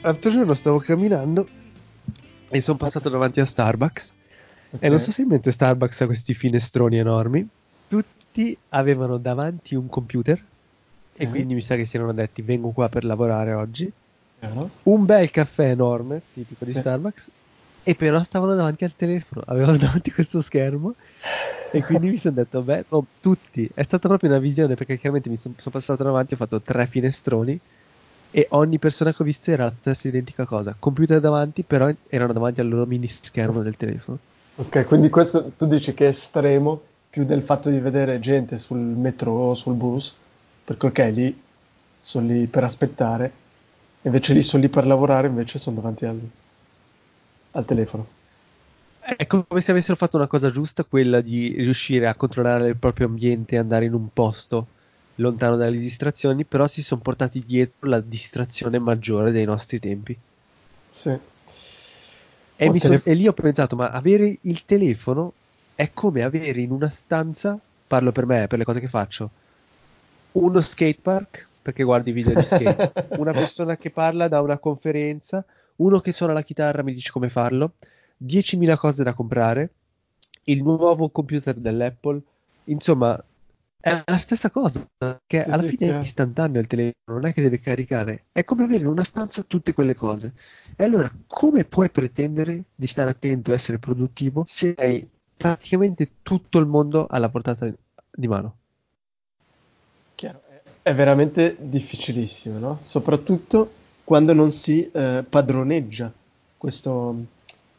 L'altro giorno stavo camminando e sono passato davanti a Starbucks. Okay. E non so se in mente Starbucks ha questi finestroni enormi. Tutti avevano davanti un computer. E quindi mi sa che si erano detti: Vengo qua per lavorare oggi. Uh-huh. Un bel caffè enorme, tipico di sì. Starbucks. E però stavano davanti al telefono, avevano davanti questo schermo. E quindi mi sono detto: Beh, oh, tutti. È stata proprio una visione perché chiaramente mi sono son passato davanti, ho fatto tre finestroni e ogni persona che ho visto era la stessa identica cosa. Computer davanti, però erano davanti al loro mini schermo del telefono. Ok, quindi questo tu dici che è estremo più del fatto di vedere gente sul metro o sul bus, perché ok, lì sono lì per aspettare, invece lì sono lì per lavorare, invece sono davanti al, al telefono. È come se avessero fatto una cosa giusta, quella di riuscire a controllare il proprio ambiente e andare in un posto lontano dalle distrazioni, però si sono portati dietro la distrazione maggiore dei nostri tempi. Sì. E, oh, so, e lì ho pensato, ma avere il telefono è come avere in una stanza, parlo per me, per le cose che faccio, uno skatepark, perché guardi video di skate, una persona che parla da una conferenza, uno che suona la chitarra mi dice come farlo, 10.000 cose da comprare, il nuovo computer dell'Apple, insomma, è la stessa cosa, che alla sì, fine è istantaneo il telefono, non è che deve caricare, è come avere in una stanza tutte quelle cose. E allora come puoi pretendere di stare attento e essere produttivo se hai praticamente tutto il mondo alla portata di mano? Chiaro, è veramente difficilissimo, no? Soprattutto quando non si eh, padroneggia questo,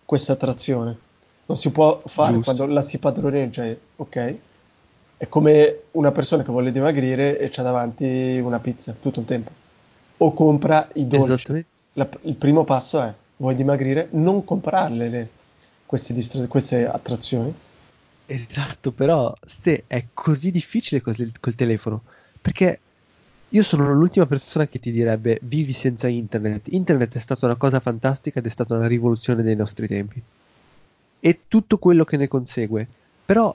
questa attrazione. Non si può fare Giusto. quando la si padroneggia, ok? È come una persona che vuole dimagrire e c'ha davanti una pizza tutto il tempo. O compra i dolci. La, il primo passo è, vuoi dimagrire? Non comprarle le, distra- queste attrazioni. Esatto, però Ste, è così difficile così col telefono. Perché io sono l'ultima persona che ti direbbe vivi senza internet. Internet è stata una cosa fantastica ed è stata una rivoluzione dei nostri tempi. E tutto quello che ne consegue. Però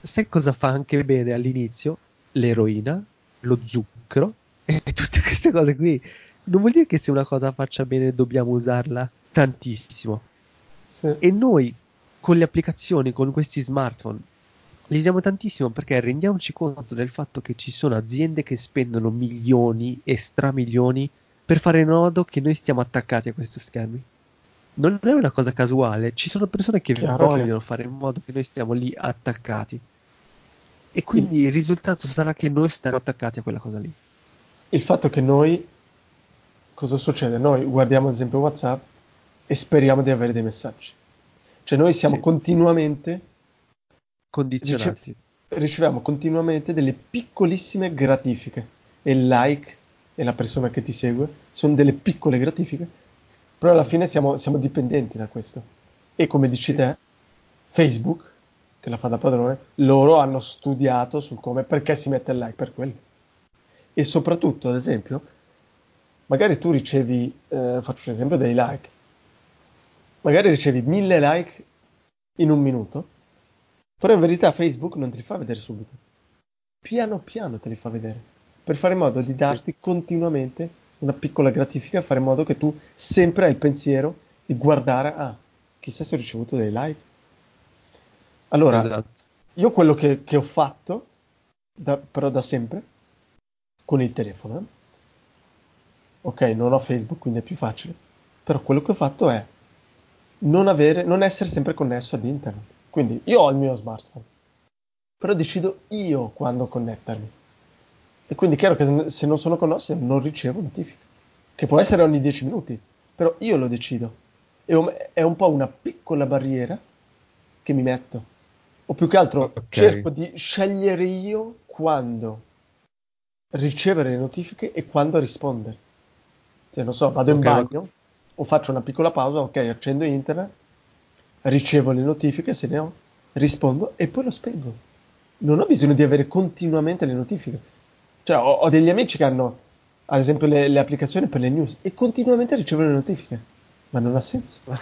sai cosa fa anche bene all'inizio? L'eroina, lo zucchero e tutte queste cose qui. Non vuol dire che se una cosa faccia bene dobbiamo usarla tantissimo. Sì. E noi con le applicazioni, con questi smartphone, li usiamo tantissimo perché rendiamoci conto del fatto che ci sono aziende che spendono milioni e stramilioni per fare in modo che noi stiamo attaccati a questi schermi. Non è una cosa casuale, ci sono persone che Chiaro vogliono che... fare in modo che noi stiamo lì attaccati. E quindi il risultato sarà che noi staremo attaccati a quella cosa lì. Il fatto che noi, cosa succede? Noi guardiamo ad esempio WhatsApp e speriamo di avere dei messaggi. Cioè noi siamo sì. continuamente condizionati. Rice- riceviamo continuamente delle piccolissime gratifiche e il like e la persona che ti segue sono delle piccole gratifiche, però alla fine siamo, siamo dipendenti da questo. E come dici sì. te, Facebook che la fa da padrone, loro hanno studiato su come, perché si mette il like per quello. E soprattutto, ad esempio, magari tu ricevi, eh, faccio un esempio, dei like, magari ricevi mille like in un minuto, però in verità Facebook non te li fa vedere subito. Piano piano te li fa vedere, per fare in modo di darti continuamente una piccola gratifica, fare in modo che tu sempre hai il pensiero di guardare, ah, chissà se ho ricevuto dei like allora, esatto. io quello che, che ho fatto, da, però da sempre, con il telefono, ok, non ho Facebook, quindi è più facile, però quello che ho fatto è non, avere, non essere sempre connesso ad internet. Quindi io ho il mio smartphone, però decido io quando connettermi. E quindi è chiaro che se non sono connesso non ricevo notifiche, che può essere ogni 10 minuti, però io lo decido. È un, è un po' una piccola barriera che mi metto O più che altro Ok. cerco di scegliere io quando ricevere le notifiche e quando rispondere. Cioè, non so, vado in Ok, ma- bagno o faccio una piccola pausa, ok, accendo internet, ricevo le notifiche se ne ho, rispondo e poi lo spengo. Non ho bisogno di avere continuamente le notifiche. Cioè, ho, ho degli amici che hanno, ad esempio, le, le applicazioni per le news e continuamente ricevono le notifiche. Ma non ha senso.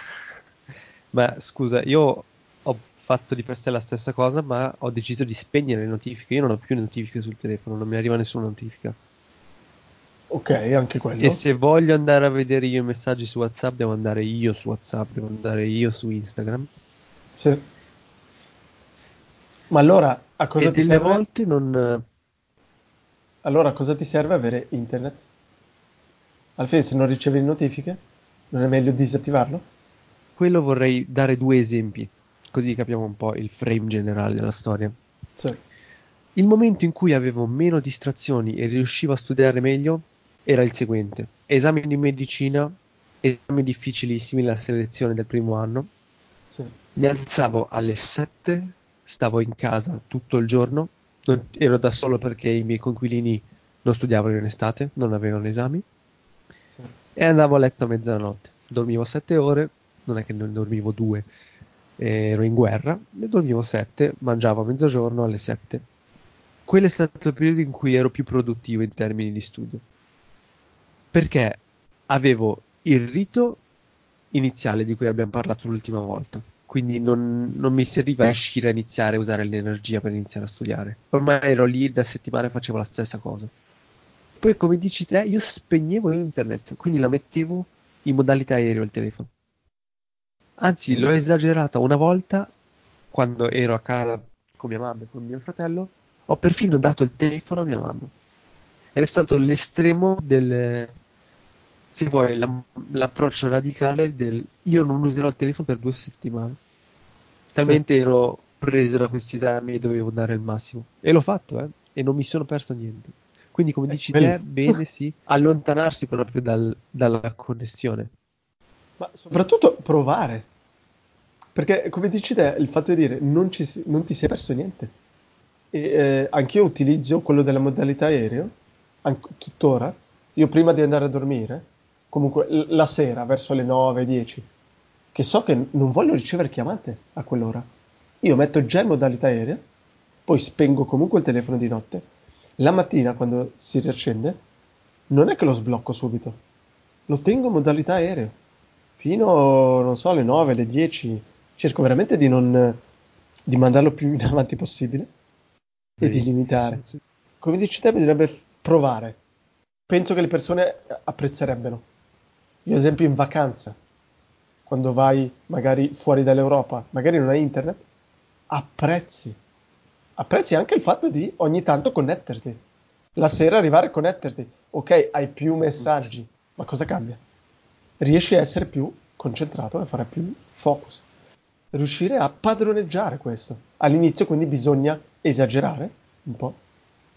Ma scusa, io ho fatto di per sé la stessa cosa, ma ho deciso di spegnere le notifiche. Io non ho più notifiche sul telefono, non mi arriva nessuna notifica. Ok, anche quello. E se voglio andare a vedere io i messaggi su WhatsApp, devo andare io su WhatsApp, devo andare io su Instagram. Sì. Ma allora a cosa e ti delle serve? volte non. Allora cosa ti serve avere internet? Alla fine se non ricevi le notifiche, non è meglio disattivarlo? Quello vorrei dare due esempi, così capiamo un po' il frame generale della storia. Sì. Il momento in cui avevo meno distrazioni e riuscivo a studiare meglio era il seguente: esami di medicina, esami difficilissimi, la selezione del primo anno. Sì. Mi alzavo alle 7, stavo in casa tutto il giorno, non- ero da solo perché i miei coinquilini non studiavano in estate, non avevano esami, Sì. e andavo a letto a mezzanotte. Dormivo 7 ore, non è che non dormivo 2, ero in guerra, ne dormivo 7, mangiavo a mezzogiorno alle 7. Quello è stato il periodo in cui ero più produttivo in termini di studio, perché avevo il rito iniziale di cui abbiamo parlato l'ultima volta. Quindi non, non mi serviva riuscire a iniziare a usare l'energia per iniziare a studiare. Ormai ero lì da settimane e facevo la stessa cosa. Poi, come dici te, io spegnevo internet, quindi la mettevo in modalità aereo il telefono. Anzi, l'ho esagerata una volta quando ero a casa con mia mamma e con mio fratello. Ho perfino dato il telefono a mia mamma. È stato l'estremo del, se vuoi, la- l'approccio radicale del io non userò il telefono per due settimane. Talmente ero preso da questi esami e dovevo dare il massimo. E l'ho fatto, eh, e non mi sono perso niente. Quindi, come Eh, dici quello- te, bene sì, allontanarsi proprio dal- dalla connessione. Ma soprattutto provare. Perché, come dici te, il fatto di dire non, ci non ti sei perso niente. E eh, anch'io utilizzo quello della modalità aereo, anc- tuttora. Io prima di andare a dormire, comunque l- la sera, verso le 9, 10, che so che non voglio ricevere chiamate a quell'ora. Io metto già in modalità aerea, poi spengo comunque il telefono di notte. La mattina, quando si riaccende, non è che lo sblocco subito, lo tengo in modalità aereo fino, non so, alle 9, alle 10. Cerco veramente di non di mandarlo più in avanti possibile e di limitare. Sì, sì. Come dici te, bisognerebbe provare. Penso che le persone apprezzerebbero. Io, ad esempio, in vacanza, quando vai magari fuori dall'Europa, magari non hai internet, apprezzi. Apprezzi anche il fatto di ogni tanto connetterti. La sera arrivare a connetterti. Ok, hai più messaggi, ma cosa cambia? Riesci a essere più concentrato e a fare più focus. Riuscire a padroneggiare questo. All'inizio quindi bisogna esagerare un po'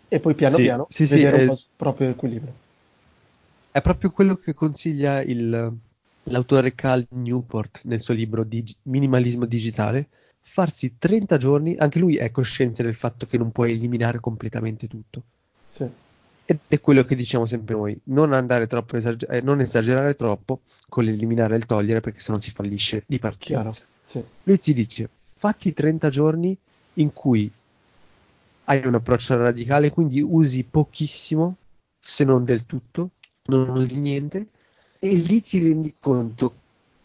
e poi piano Sì, piano sì, sì, vedere un è- po' il proprio equilibrio. È proprio quello che consiglia il- l'autore Cal Newport nel suo libro Dig- Minimalismo digitale. Farsi 30 giorni, anche lui è cosciente del fatto che non puoi eliminare completamente tutto. Sì. Ed è quello che diciamo sempre noi, non andare troppo esag- eh, non esagerare troppo con l'eliminare e il togliere perché sennò si fallisce di partenza. Sì. Lui ti dice, fatti 30 giorni in cui hai un approccio radicale, quindi usi pochissimo, se non del tutto, non usi niente, e lì ti rendi conto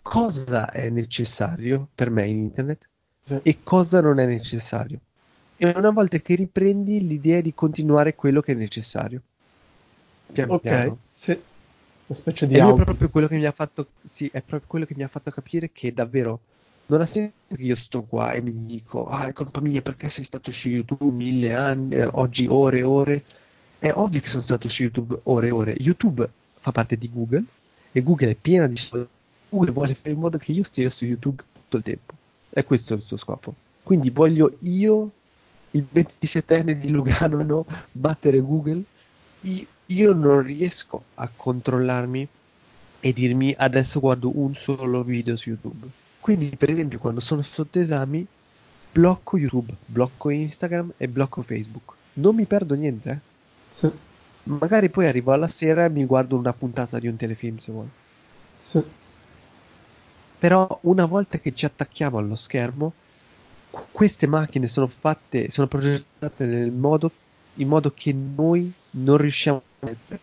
cosa è necessario per me in internet e cosa non è necessario. E una volta che riprendi l'idea di continuare quello che è necessario. Piano Ok, piano. sì. Una specie di è proprio quello che mi ha fatto, sì, è proprio quello che mi ha fatto capire che davvero non ha senso che io sto qua e mi dico, ah, è colpa mia perché sei stato su YouTube mille anni, oggi ore e ore. È ovvio che sono stato su YouTube ore e ore. YouTube fa parte di Google e Google è piena di soldi. Google vuole fare in modo che io stia su YouTube tutto il tempo. E questo è il suo scopo. Quindi voglio io, il 27enne di Lugano, no, battere Google. Io, io non riesco a controllarmi e dirmi adesso guardo un solo video su YouTube. Quindi, per esempio, quando sono sotto esami, blocco YouTube, blocco Instagram e blocco Facebook. Non mi perdo niente. eh. Sì, Magari poi arrivo alla sera e mi guardo una puntata di un telefilm se vuoi. sì. Però una volta che ci attacchiamo allo schermo, qu- queste macchine sono fatte, sono progettate nel modo, in modo che noi non riusciamo a mettere.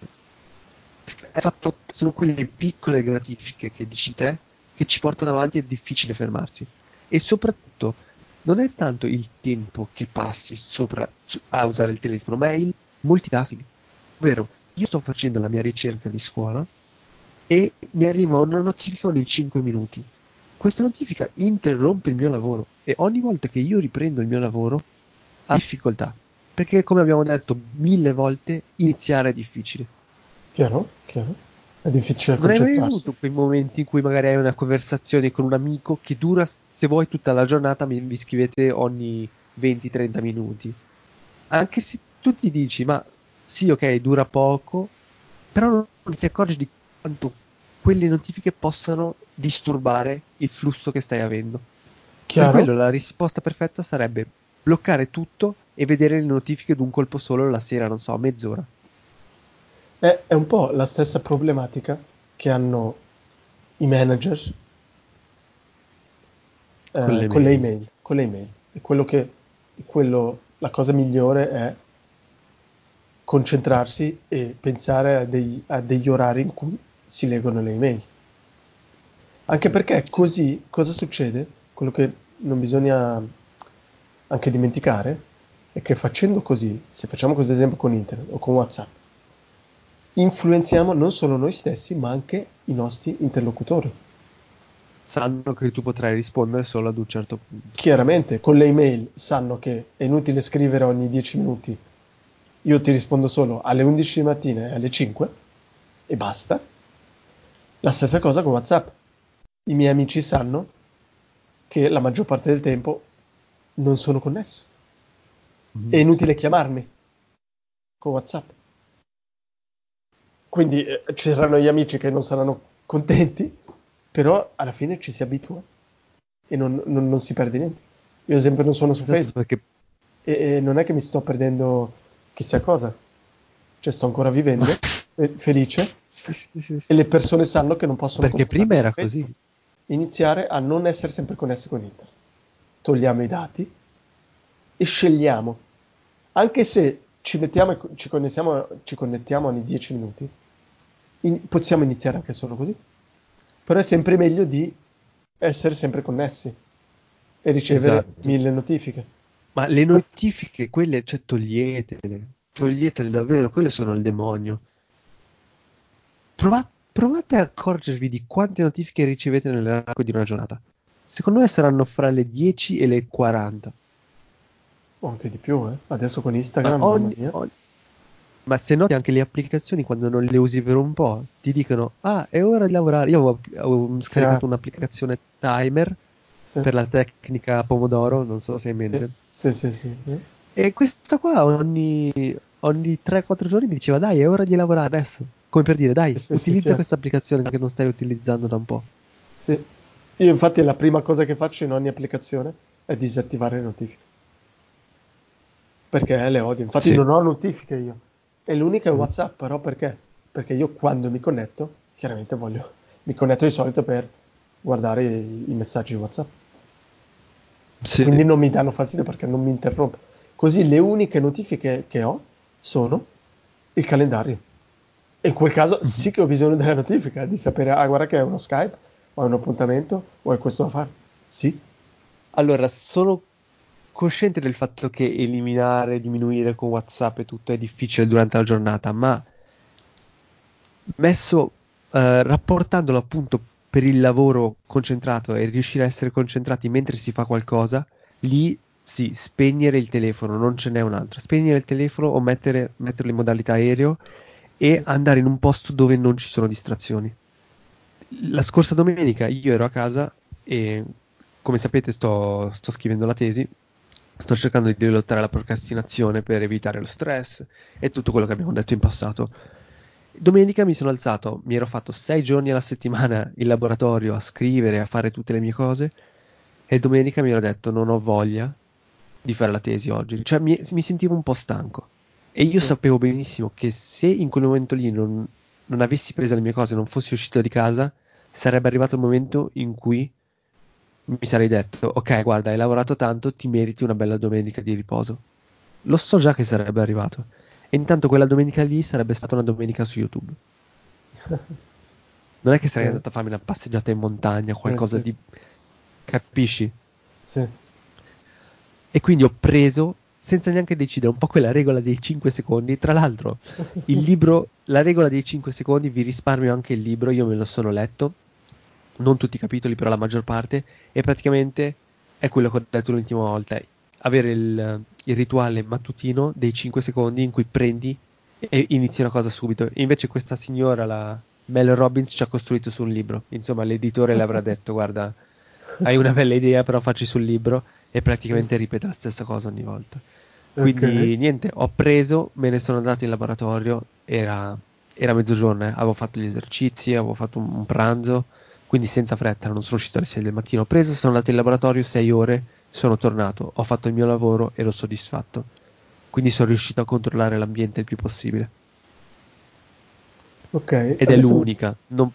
Fatto- sono quelle piccole gratifiche che dici te che ci portano avanti, è difficile fermarsi. E soprattutto non è tanto il tempo che passi sopra a usare il telefono, ma è il multitasking. Ovvero, io sto facendo la mia ricerca di scuola e mi arriva una notifica ogni 5 minuti. Questa notifica interrompe il mio lavoro e ogni volta che io riprendo il mio lavoro ho difficoltà. Perché come abbiamo detto mille volte, iniziare è difficile. Chiaro? Chiaro? È difficile Non hai mai avuto quei momenti in cui magari hai una conversazione con un amico che dura, se vuoi, tutta la giornata, mi, vi scrivete ogni 20-30 minuti. Anche se tu ti dici, ma sì, ok, dura poco, però non ti accorgi di quanto quelle notifiche possano disturbare il flusso che stai avendo. Per Chiaro? quello la risposta perfetta sarebbe bloccare tutto e vedere le notifiche d'un colpo solo la sera, non so, mezz'ora. È, è un po' la stessa problematica che hanno i manager eh, Con le con le mail. email. Con le email. E quello che, quello, la cosa migliore è concentrarsi e pensare a, dei- a degli orari in cui si leggono le email. Anche perché così cosa succede? Quello che non bisogna anche dimenticare è che facendo così, se facciamo questo esempio con internet o con WhatsApp, influenziamo non solo noi stessi, ma anche i nostri interlocutori. Sanno che tu potrai rispondere solo ad un certo punto. Chiaramente con le email sanno che è inutile scrivere ogni 10 minuti, io ti rispondo solo alle 11 di mattina e alle 5 e basta. La stessa cosa con WhatsApp. I miei amici sanno che la maggior parte del tempo non sono connesso. È inutile chiamarmi con WhatsApp. Quindi eh, ci saranno gli amici che non saranno contenti, però alla fine ci si abitua e non, non- non si perde niente. Io ad esempio non sono su Esatto, Facebook perché e, e non è che mi sto perdendo chissà cosa, cioè sto ancora vivendo, fe- felice, Sì, sì, sì, e le persone sanno che non possono Perché prima era così. Iniziare a non essere sempre connessi con internet. Togliamo i dati e scegliamo. Anche se ci mettiamo e ci connettiamo, ci connettiamo ogni 10 minuti, in- possiamo iniziare anche solo così. Però è sempre meglio di essere sempre connessi e ricevere Esatto. mille notifiche. Ma le notifiche, quelle, cioè toglietele, toglietele davvero, quelle sono il demonio. Prova- provate a accorgervi di quante notifiche ricevete nell'arco di una giornata. Secondo me saranno fra le 10 e le 40. O anche di più, eh. Adesso con Ma, Instagram, mamma ogni- ogni- ma se noti anche le applicazioni quando non le usi per un po', ti dicono, ah, è ora di lavorare. Io avevo, avevo scaricato Chiaro. un'applicazione timer Sì. per la tecnica Pomodoro, non so se hai in mente. Sì, sì, sì. sì. E questa qua ogni, ogni 3-4 giorni mi diceva dai è ora di lavorare adesso. Come per dire dai, Sì, utilizza chiaro. questa applicazione che non stai utilizzando da un po'. Sì. Io infatti la prima cosa che faccio in ogni applicazione è disattivare le notifiche. Perché le odio. Infatti non ho notifiche io. E l'unica è Mm. WhatsApp, però perché? Perché io quando mi connetto, chiaramente voglio, mi connetto di solito per guardare i, i messaggi WhatsApp. Sì. Quindi non mi danno fastidio perché non mi interrompe. Così le uniche notifiche che ho sono il calendario. E in quel caso sì che ho bisogno della notifica, di sapere, ah guarda che è uno Skype, o è un appuntamento, o è questo da fare. Sì, Allora, sono cosciente del fatto che eliminare, diminuire con WhatsApp e tutto è difficile durante la giornata, ma messo, eh, rapportandolo appunto per il lavoro concentrato e riuscire a essere concentrati mentre si fa qualcosa, lì sì, spegnere il telefono, non ce n'è un'altra. Spegnere il telefono o mettere, metterlo in modalità aereo e andare in un posto dove non ci sono distrazioni. La scorsa domenica io ero a casa e come sapete sto, sto scrivendo la tesi, sto cercando di lottare la procrastinazione per evitare lo stress e tutto quello che abbiamo detto in passato. Domenica mi sono alzato, mi ero fatto sei giorni alla settimana in laboratorio a scrivere, a fare tutte le mie cose e domenica mi ero detto non ho voglia di fare la tesi oggi, cioè mi, mi sentivo un po' stanco e io Sì. sapevo benissimo che se in quel momento lì non, non avessi preso le mie cose, non fossi uscito di casa, sarebbe arrivato il momento in cui mi sarei detto, ok, guarda, hai lavorato tanto, ti meriti una bella domenica di riposo. Lo so già che sarebbe arrivato. E intanto quella domenica lì sarebbe stata una domenica su YouTube. Non è che sarei Sì. andato a farmi una passeggiata in montagna, qualcosa sì. di... Capisci? Sì. E quindi ho preso, senza neanche decidere, un po' quella regola dei 5 secondi. Tra l'altro, il libro, la regola dei 5 secondi, vi risparmio anche il libro, io me lo sono letto, non tutti i capitoli, però la maggior parte, e praticamente è quello che ho detto l'ultima volta, avere il, il rituale mattutino dei 5 secondi in cui prendi e inizi una cosa subito. Invece questa signora, la Mel Robbins, ci ha costruito su un libro. Insomma, l'editore le avrà detto, guarda, hai una bella idea, però facci sul libro e praticamente ripete la stessa cosa ogni volta. Quindi Ok. niente, ho preso, me ne sono andato in laboratorio, era, era mezzogiorno, eh, avevo fatto gli esercizi, avevo fatto un, un pranzo, quindi senza fretta, non sono uscito alle 6 del mattino. Ho preso, sono andato in laboratorio 6 ore, sono tornato, ho fatto il mio lavoro, ero soddisfatto. Quindi sono riuscito a controllare l'ambiente il più possibile. Ok. Ed è adesso- l'unica. Non...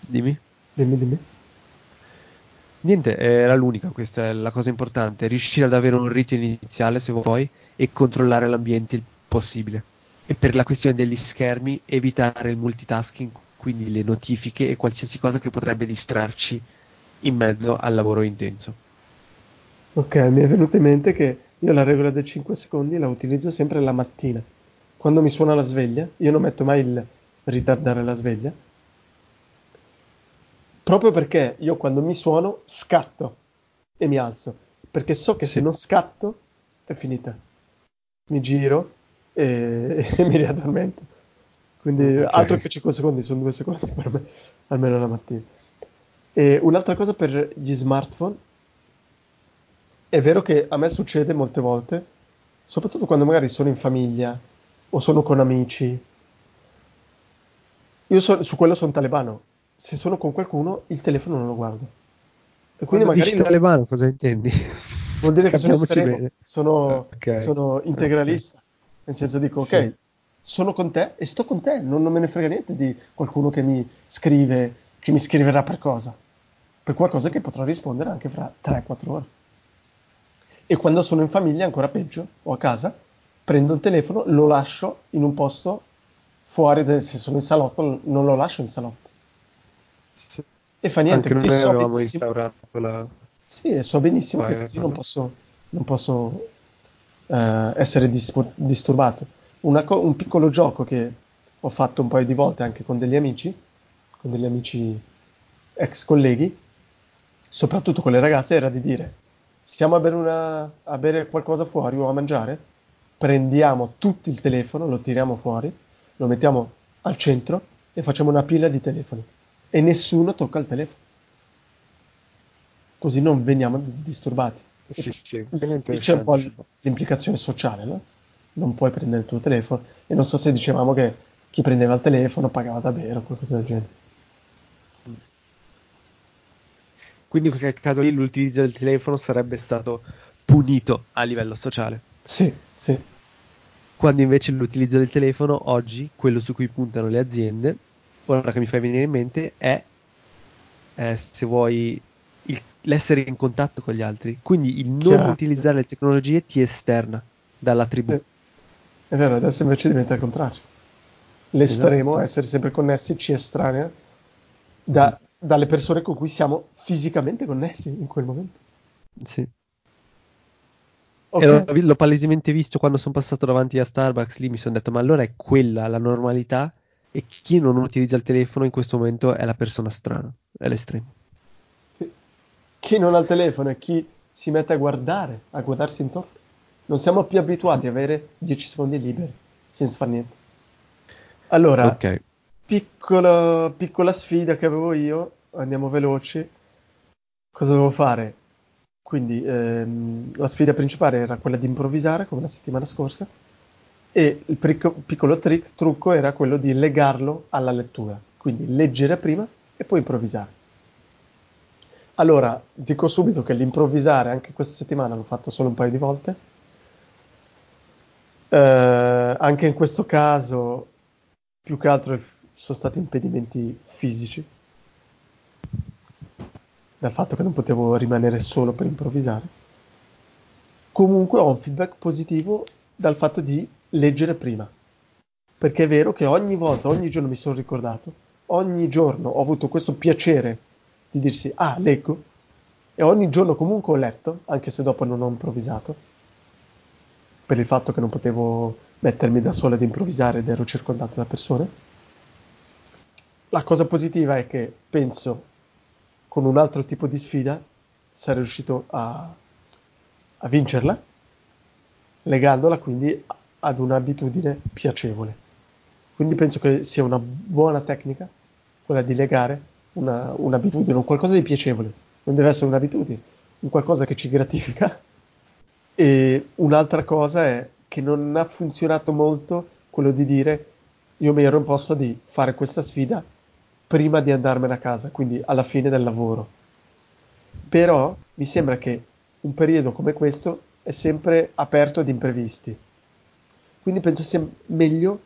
Dimmi. Dimmi, dimmi. Niente, era l'unica, questa è la cosa importante, riuscire ad avere un rito iniziale se vuoi e controllare l'ambiente il possibile. E per la questione degli schermi, evitare il multitasking, quindi le notifiche e qualsiasi cosa che potrebbe distrarci in mezzo al lavoro intenso. Ok, mi è venuto in mente che io la regola dei 5 secondi la utilizzo sempre la mattina. Quando mi suona la sveglia, io non metto mai il ritardare la sveglia. Proprio perché io quando mi suono scatto e mi alzo. Perché so che se non scatto è finita. Mi giro e, e mi riaddormento. Quindi Ok. altro che 5 secondi, sono 2 secondi per me, almeno la mattina. E un'altra cosa per gli smartphone è vero che a me succede molte volte, soprattutto quando magari sono in famiglia o sono con amici. Io so- su quello sono talebano. Se sono con qualcuno, il telefono non lo guardo. E quindi Quando magari dici lo- talebano, cosa intendi? vuol dire che sono estremo, sono, Ok. sono integralista. Nel senso dico, ok, Sì. Sono con te e sto con te, non, non me ne frega niente di qualcuno che mi scrive, che mi scriverà per cosa. Per qualcosa che potrò rispondere anche fra 3-4 ore. E quando sono in famiglia, ancora peggio, o a casa, prendo il telefono, lo lascio in un posto fuori, de- se sono in salotto, non lo lascio in salotto. E fa niente, Anche noi so avevamo instaurato la... sì, e so benissimo Vai, che così non posso, non posso eh, essere dis- disturbato. Una co- un piccolo gioco che ho fatto un paio di volte anche con degli amici, con degli amici ex colleghi, soprattutto con le ragazze, era di dire: stiamo a bere, una- a bere qualcosa fuori o a mangiare, prendiamo tutto il telefono, lo tiriamo fuori, lo mettiamo al centro e facciamo una pila di telefoni e nessuno tocca il telefono. Così non veniamo disturbati. Sì, sì, c'è un po' l'implicazione sociale, no? Non puoi prendere il tuo telefono. E non so se dicevamo che chi prendeva il telefono pagava da bere o qualcosa del genere. Quindi in quel caso lì l'utilizzo del telefono sarebbe stato punito a livello sociale. Sì, sì. Quando invece l'utilizzo del telefono oggi, quello su cui puntano le aziende, ora che mi fai venire in mente, è eh, se vuoi il- l'essere in contatto con gli altri. Quindi il non Chiaro. utilizzare le tecnologie ti esterna dalla tribù. Sì. È vero, adesso invece diventa il contrario. L'estremo, Esatto. essere sempre connessi, ci estranea da- dalle persone con cui siamo fisicamente connessi in quel momento. Sì. Ok. E l'ho, palesemente visto quando sono passato davanti a Starbucks, lì mi sono detto, ma allora è quella la normalità e chi non utilizza il telefono in questo momento è la persona strana, è l'estremo. Sì. Chi non ha il telefono e chi si mette a guardare, a guardarsi intorno. Non siamo più abituati a avere 10 secondi liberi, senza fare niente. Allora, Ok, piccola, piccola sfida che avevo io, andiamo veloci. Cosa dovevo fare? Quindi ehm, la sfida principale era quella di improvvisare, come la settimana scorsa, e il prico- piccolo trick, trucco era quello di legarlo alla lettura, quindi leggere prima e poi improvvisare. Allora, dico subito che l'improvvisare anche questa settimana l'ho fatto solo un paio di volte. Eh, anche in questo caso, più che altro sono stati impedimenti fisici, dal fatto che non potevo rimanere solo per improvvisare. Comunque ho un feedback positivo dal fatto di leggere prima, perché è vero che ogni volta, ogni giorno mi sono ricordato, ogni giorno ho avuto questo piacere di dirsi, ah, leggo, e ogni giorno comunque ho letto, anche se dopo non ho improvvisato, per il fatto che non potevo mettermi da solo ad improvvisare ed ero circondato da persone. La cosa positiva è che penso con un altro tipo di sfida sarei riuscito a, a vincerla, legandola quindi ad un'abitudine piacevole. Quindi penso che sia una buona tecnica quella di legare una, un'abitudine, un qualcosa di piacevole. Non deve essere un'abitudine, un qualcosa che ci gratifica. E un'altra cosa è che non ha funzionato molto quello di dire io mi ero imposto di fare questa sfida prima di andarmene a casa, quindi alla fine del lavoro. Però mi sembra che un periodo come questo è sempre aperto ad imprevisti. Quindi penso sia meglio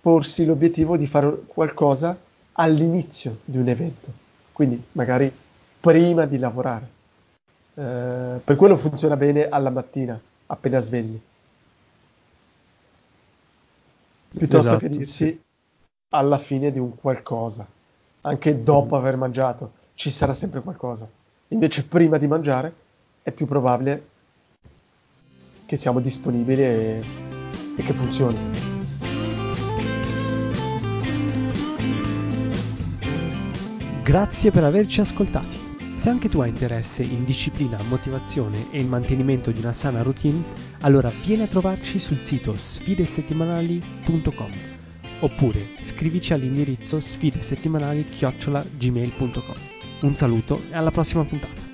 porsi l'obiettivo di fare qualcosa all'inizio di un evento, quindi magari prima di lavorare. Eh, per quello funziona bene alla mattina, appena svegli. Piuttosto esatto, che dirsi sì alla fine di un qualcosa, anche dopo mm. aver mangiato, ci sarà sempre qualcosa. Invece prima di mangiare è più probabile che siamo disponibili e, e che funzioni. Grazie per averci ascoltati. Se anche tu hai interesse in disciplina, motivazione e il mantenimento di una sana routine, allora vieni a trovarci sul sito sfidesettimanali.com oppure scrivici all'indirizzo sfidesettimanali-gmail.com. Un saluto e alla prossima puntata.